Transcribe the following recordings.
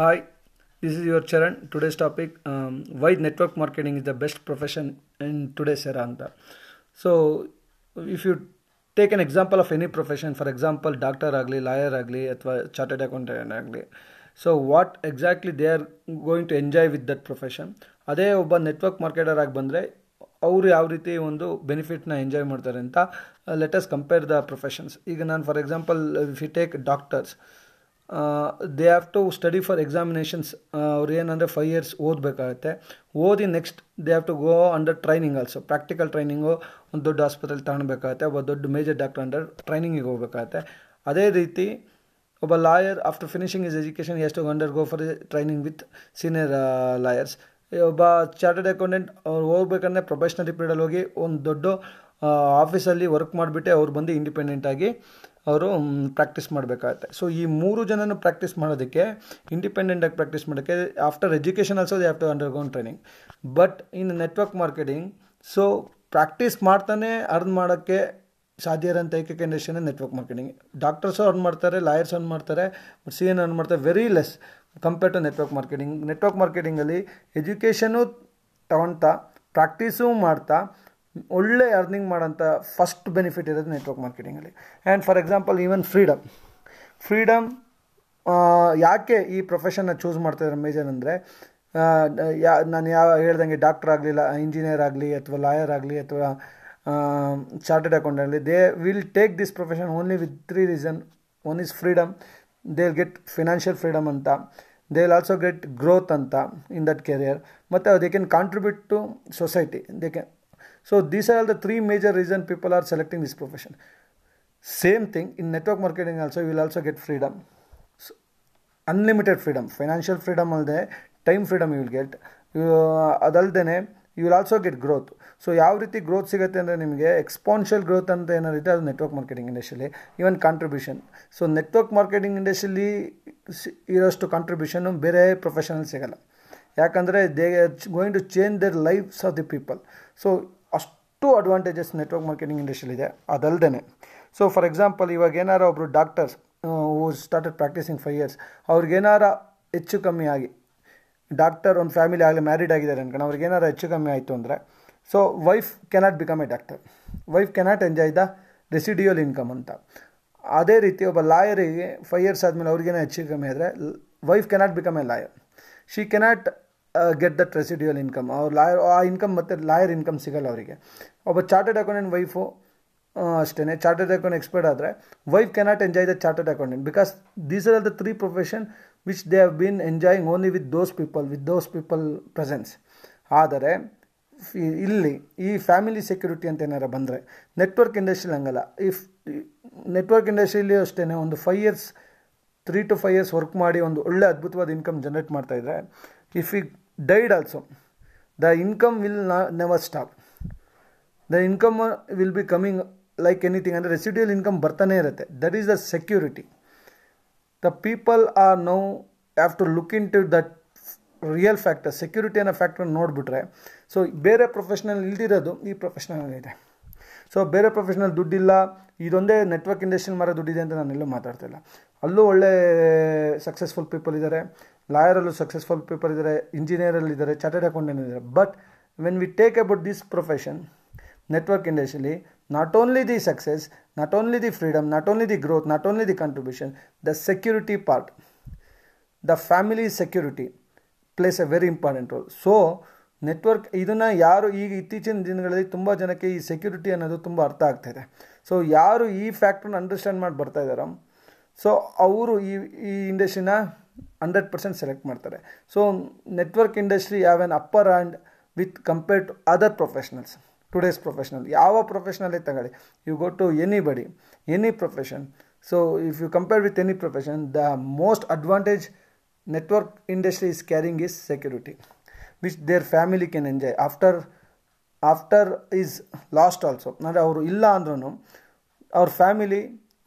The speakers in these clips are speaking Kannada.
Hi, this is your Charan. Today's topic um, why network marketing is the best profession in today's era. ಅಂತ so if you take an example of any profession for example doctor ಆಗಲಿ ಲಾಯರ್ ಆಗಲಿ ಅಥವಾ ಚಾರ್ಟೆಡ್ ಅಕೌಂಟೆಂಟ್ ಆಗಲಿ so what exactly they are going to enjoy with that profession ಅದೇ ಒಬ್ಬ ನೆಟ್ವರ್ಕ್ ಮಾರ್ಕೆಟರ್ ಆಗಿ ಬಂದರೆ ಅವರು ಯಾವ ರೀತಿ ಒಂದು ಬೆನಿಫಿಟ್ನ ಎಂಜಾಯ್ ಮಾಡ್ತಾರೆ ಅಂತ ಲೆಟಸ್ ಕಂಪೇರ್ ದ ಪ್ರೊಫೆಷನ್ಸ್ ಈಗ ನಾನು for example if you take doctors they have to study for examinations ಅವ್ರು ಏನಂದರೆ ಫೈವ್ ಇಯರ್ಸ್ ಓದಬೇಕಾಗುತ್ತೆ. ಓದಿ next they have to go under training also practical training ಒಂದು ದೊಡ್ಡ ಆಸ್ಪತ್ರೆಲಿ ತಗೊಳ್ಬೇಕಾಗತ್ತೆ, ಒಬ್ಬ ದೊಡ್ಡ ಮೇಜರ್ ಡಾಕ್ಟರ್ ಅಂಡರ್ ಟ್ರೈನಿಂಗಿಗೆ ಹೋಗ್ಬೇಕಾಗತ್ತೆ. ಅದೇ ರೀತಿ ಒಬ್ಬ lawyer after finishing is education ಎಷ್ಟು undergo for training with senior lawyers ಒಬ್ಬ ಚಾರ್ಟರ್ಡ್ ಅಕೌಂಟೆಂಟ್ ಅವ್ರು ಹೋಗ್ಬೇಕಂದ್ರೆ ಪ್ರೊಫೆಷ್ನರಿ ಪೀರಿಯಡಲ್ಲಿ ಹೋಗಿ ಒಂದು ದೊಡ್ಡ ಆಫೀಸಲ್ಲಿ ವರ್ಕ್ ಮಾಡಿಬಿಟ್ಟೆ, ಅವ್ರು ಬಂದು ಇಂಡಿಪೆಂಡೆಂಟಾಗಿ ಅವರು ಪ್ರಾಕ್ಟೀಸ್ ಮಾಡಬೇಕಾಗತ್ತೆ. ಸೊ ಈ ಮೂರು ಜನನು ಪ್ರಾಕ್ಟೀಸ್ ಮಾಡೋದಕ್ಕೆ ಇಂಡಿಪೆಂಡೆಂಟಾಗಿ ಪ್ರಾಕ್ಟೀಸ್ ಮಾಡೋಕ್ಕೆ after education also they have to undergone training but in network marketing so practice ಮಾಡ್ತಾನೆ ಅರ್ನ್ ಮಾಡೋಕ್ಕೆ ಸಾಧ್ಯ ಇರೋಂಥ ಏಕೈಕ ಇಂಡಸ್ಟ್ರಿನೇ ನೆಟ್ವರ್ಕ್ ಮಾರ್ಕೆಟಿಂಗ್ ಡಾಕ್ಟರ್ಸು ಅರ್ನ್ ಮಾಡ್ತಾರೆ ಲಾಯರ್ಸ್ ಅರ್ನ್ ಮಾಡ್ತಾರೆ ಸಿ ಎನ್ ಅರ್ನ್ ಮಾಡ್ತಾರೆ very less compare to network marketing network ಮಾರ್ಕೆಟಿಂಗಲ್ಲಿ education ತಗೊಳ್ತಾ ಪ್ರಾಕ್ಟೀಸು ಮಾಡ್ತಾ ಒಳ್ಳೆ ಅರ್ನಿಂಗ್ ಮಾಡೋಂಥ ಫಸ್ಟ್ ಬೆನಿಫಿಟ್ ಇರೋದು network ಮಾರ್ಕೆಟಿಂಗಲ್ಲಿ and for example even freedom freedom ಯಾಕೆ ಈ ಪ್ರೊಫೆಷನ್ನ ಚೂಸ್ ಮಾಡ್ತಾಯಿದ್ದಾರೆ ಮೇಜರ್ ಅಂದರೆ ಯಾ, ನಾನು ಯಾವ ಹೇಳ್ದಂಗೆ ಡಾಕ್ಟರ್ ಆಗಲಿಲ್ಲ ಇಂಜಿನಿಯರ್ ಆಗಲಿ ಅಥವಾ ಲಾಯರ್ ಆಗಲಿ ಅಥವಾ ಚಾರ್ಟೆಡ್ ಅಕೌಂಟ್ ಆಗಲಿ they will take this profession only with three reason one is freedom they will get financial freedom ಅಂತ. They will also get growth ಅಂತ ಇನ್ ದಟ್ ಕೆರಿಯರ್ ಮತ್ತು they can contribute to society they can so these are the three major reason people are selecting this profession same thing in network marketing also will also get freedom unlimited freedom financial freedom ಅಲ್ಲದೆ time freedom you will get ಅದಲ್ಲದೆ you will also get growth so ಯಾವ ರೀತಿ ಗ್ರೋತ್ ಸಿಗುತ್ತೆ ಅಂದರೆ ನಿಮಗೆ ಎಕ್ಸ್ಪಾನ್ಷಿಯಲ್ ಗ್ರೋತ್ ಅಂತ ಏನಾಗುತ್ತೆ ಅದು network marketing ಇಂಡಸ್ಟ್ರಿಲಿ even contribution so network marketing ಇಂಡಸ್ಟ್ರಿಲಿ ಇರೋಷ್ಟು ಕಾಂಟ್ರಿಬ್ಯೂಷನ್ನು ಬೇರೆ ಪ್ರೊಫೆಷನಲ್ ಸಿಗಲ್ಲ. ಯಾಕಂದರೆ they going to change their lifes of the people so ಅಷ್ಟು ಅಡ್ವಾಂಟೇಜಸ್ ನೆಟ್ವರ್ಕ್ ಮಾರ್ಕೆಟಿಂಗ್ ಇಂಡಸ್ಟ್ರಿಲಿದೆ ಅದಲ್ಲದೆ ಸೊ ಫಾರ್ ಎಕ್ಸಾಂಪಲ್ ಇವಾಗ ಏನಾರ ಒಬ್ಬರು doctors who started practicing five years ಅವ್ರಿಗೇನಾರ ಹೆಚ್ಚು ಕಮ್ಮಿ ಆಗಿ ಡಾಕ್ಟರ್ ಒಂದು ಫ್ಯಾಮಿಲಿ ಆಗಲಿ ಮ್ಯಾರಿಡ್ ಆಗಿದ್ದಾರೆ ಅನ್ಕೊಂಡು ಅವ್ರಿಗೆ ಏನಾರು ಹೆಚ್ಚು ಕಮ್ಮಿ ಆಯಿತು ಅಂದರೆ so wife cannot become a doctor wife cannot enjoy the residual income ಅಂತ. ಅದೇ ರೀತಿ ಒಬ್ಬ ಲಾಯರಿಗೆ ಫೈವ್ ಇಯರ್ಸ್ ಆದಮೇಲೆ ಅವ್ರಿಗೇನೋ ಹೆಚ್ಚು ಕಮ್ಮಿ ಆದರೆ wife cannot become a lawyer she cannot get that residual income ಅವ್ರು ಲಾಯರ್ ಆ ಇನ್ಕಮ್ ಮತ್ತು ಲಾಯರ್ ಇನ್ಕಮ್ ಸಿಗಲ್ಲ ಅವರಿಗೆ. ಒಬ್ಬ ಚಾರ್ಟೆಡ್ ಅಕೌಂಟೆಂಟ್ ವೈಫು ಅಷ್ಟೇ ಚಾರ್ಟೆಡ್ ಅಕೌಂಟ್ ಎಕ್ಸ್ಪರ್ಟ್ ಆದರೆ wife cannot enjoy the chartered accountant because these are the three profession which they have been enjoying only with those people with those people presence ಆದರೆ ಇಲ್ಲಿ ಈ ಫ್ಯಾಮಿಲಿ ಸೆಕ್ಯೂರಿಟಿ ಅಂತ ಏನಾರು ಬಂದರೆ ನೆಟ್ವರ್ಕ್ ಇಂಡಸ್ಟ್ರಿಲಿ ಹಂಗಲ್ಲ. ಇಫ್ ನೆಟ್ವರ್ಕ್ ಇಂಡಸ್ಟ್ರಿಲಿ ಅಷ್ಟೇ ಒಂದು five years three to five years work ಮಾಡಿ ಒಂದು ಒಳ್ಳೆ ಅದ್ಭುತವಾದ ಇನ್ಕಮ್ ಜನರೇಟ್ ಮಾಡ್ತಾಯಿದ್ರೆ if he died also the income will ನಾ never stop the income will be coming like anything ಅಂದರೆ ರೆಸಿಡ್ಯೂಲ್ ಇನ್ಕಮ್ ಬರ್ತಾನೆ ಇರುತ್ತೆ. That is the security the people are now have look into that real factor security ಅನ್ನೋ ಫ್ಯಾಕ್ಟರ್ ನೋಡಿಬಿಟ್ರೆ. ಸೊ ಬೇರೆ ಪ್ರೊಫೆಷ್ನಲ್ ಇಲ್ದಿರೋದು ಈ ಪ್ರೊಫೆಷ್ನಲ್ ಇದೆ. ಸೊ ಬೇರೆ ಪ್ರೊಫೆಷನಲ್ ದುಡ್ಡಿಲ್ಲ. ಇದೊಂದೇ ನೆಟ್ವರ್ಕ್ ಇಂಡಸ್ಟ್ರಿ ಮಾರೋ ದುಡ್ಡಿದೆ ಅಂತ ನಾನೆಲ್ಲೂ ಮಾತಾಡ್ತಿಲ್ಲ ಅಲ್ಲೂ ಒಳ್ಳೆ ಸಕ್ಸಸ್ಫುಲ್ ಪೀಪಲ್ ಇದ್ದಾರೆ ಲಾಯರಲ್ಲೂ ಸಕ್ಸಸ್ಫುಲ್ ಪೀಪಲ್ ಇದ್ದಾರೆ ಇಂಜಿನಿಯರಲ್ಲಿ ಇದ್ದಾರೆ ಚಾರ್ಟೆಡ್ ಅಕೌಂಟೆಂಟ್ ಇದ್ದಾರೆ but when we take about this profession network ಇಂಡಸ್ಟ್ರಿಲಿ not only the success not only the freedom not only the growth not only the contribution the security part the family security plays a very important role so network ಇದನ್ನು ಯಾರು ಈಗ ಇತ್ತೀಚಿನ ದಿನಗಳಲ್ಲಿ ತುಂಬ ಜನಕ್ಕೆ ಈ ಸೆಕ್ಯೂರಿಟಿ ಅನ್ನೋದು ತುಂಬ ಅರ್ಥ ಆಗ್ತಾಯಿದೆ ಸೊ ಯಾರು ಈ ಫ್ಯಾಕ್ಟ್ರನ್ನ ಅಂಡರ್ಸ್ಟ್ಯಾಂಡ್ ಮಾಡಿ ಬರ್ತಾ ಇದ್ದಾರೋ ಸೊ ಅವರು ಈ ಈ ಇಂಡಸ್ಟ್ರಿನ ಹಂಡ್ರೆಡ್ ಪರ್ಸೆಂಟ್ ಸೆಲೆಕ್ಟ್ ಮಾಡ್ತಾರೆ. So network industry have an upper hand with compared to other professionals today's professional ಯಾವ ಪ್ರೊಫೆಷನಲ್ಲೇ ತಗೊಳ್ಳಿ you go to anybody any profession so if you compare with any profession the most advantage network industry is carrying is security which their family can enjoy after after is last also ಅಂದರೆ ಅವರು ಇಲ್ಲ ಅಂದ್ರೂ ಅವ್ರ ಫ್ಯಾಮಿಲಿ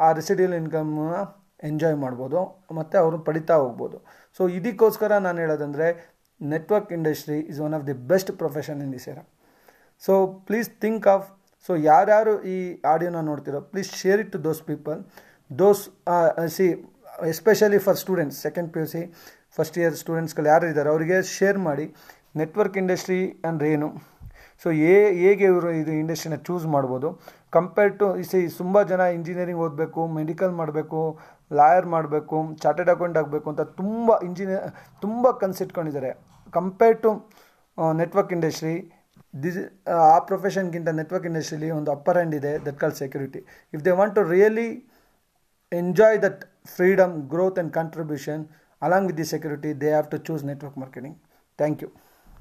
ಆ ರೆಸಿಡಿಯಲ್ ಇನ್ಕಮ್ನ ಎಂಜಾಯ್ ಮಾಡ್ಬೋದು, ಮತ್ತು ಅವರು ಪಡಿತಾ ಹೋಗ್ಬೋದು. ಸೊ ಇದಕ್ಕೋಸ್ಕರ ನಾನು ಹೇಳೋದಂದರೆ network industry is one of the best profession in this area so please think of so ಯಾರ್ಯಾರು ಈ ಆಡಿಯೋನ ನೋಡ್ತಿರೋ please share it to those people those see especially for students second P U C first year ಸ್ಟೂಡೆಂಟ್ಸ್ಗಳು ಯಾರು ಇದ್ದಾರೆ, ಅವರಿಗೆ ಶೇರ್ ಮಾಡಿ. ನೆಟ್ವರ್ಕ್ ಇಂಡಸ್ಟ್ರಿ ಅಂದರೆ ಏನು? ಸೊ ಏ ಹೇಗೆ ಇವರು ಇದು ಇಂಡಸ್ಟ್ರಿನ ಚೂಸ್ ಮಾಡ್ಬೋದು? ಕಂಪೇರ್ ಟು ಈ ತುಂಬ ಜನ ಇಂಜಿನಿಯರಿಂಗ್ ಓದಬೇಕು ಮೆಡಿಕಲ್ ಮಾಡಬೇಕು ಲಾಯರ್ ಮಾಡಬೇಕು ಚಾರ್ಟೆಡ್ ಅಕೌಂಟ್ ಆಗಬೇಕು ಅಂತ ತುಂಬ ಇಂಜಿನಿಯರ್ ತುಂಬ ಕನ್ಸಿಟ್ಕೊಂಡಿದ್ದಾರೆ compare to network industry this ಆ ಪ್ರೊಫೆಷನ್ಗಿಂತ ನೆಟ್ವರ್ಕ್ ಇಂಡಸ್ಟ್ರಿಲಿ ಒಂದು ಅಪ್ಪರ್ ಹ್ಯಾಂಡ್ ಇದೆ that call security if they want to really enjoy that freedom growth and contribution along with the security they have to choose network marketing thank you